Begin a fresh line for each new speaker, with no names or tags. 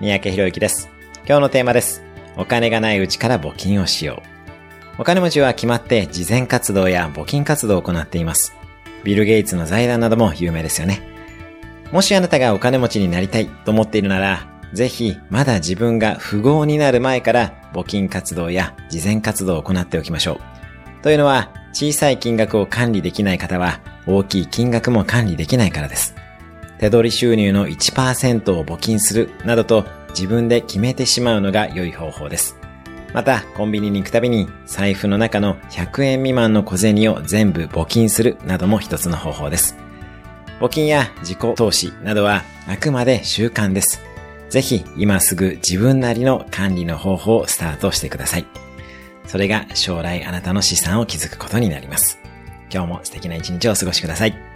三宅博之です。今日のテーマです。お金がないうちから募金をしよう。お金持ちは決まって慈善活動や募金活動を行っています。ビル・ゲイツの財団なども有名ですよね。もしあなたがお金持ちになりたいと思っているなら、ぜひまだ自分が富豪になる前から募金活動や慈善活動を行っておきましょう。というのは、小さい金額を管理できない方は、大きい金額も管理できないからです。手取り収入の1%を募金するなどと自分で決めてしまうのが良い方法です。また、コンビニに行くたびに財布の中の100円未満の小銭を全部募金するなども一つの方法です。募金や自己投資などはあくまで習慣です。ぜひ今すぐ自分なりの管理の方法をスタートしてください。それが将来あなたの資産を築くことになります。今日も素敵な一日をお過ごしください。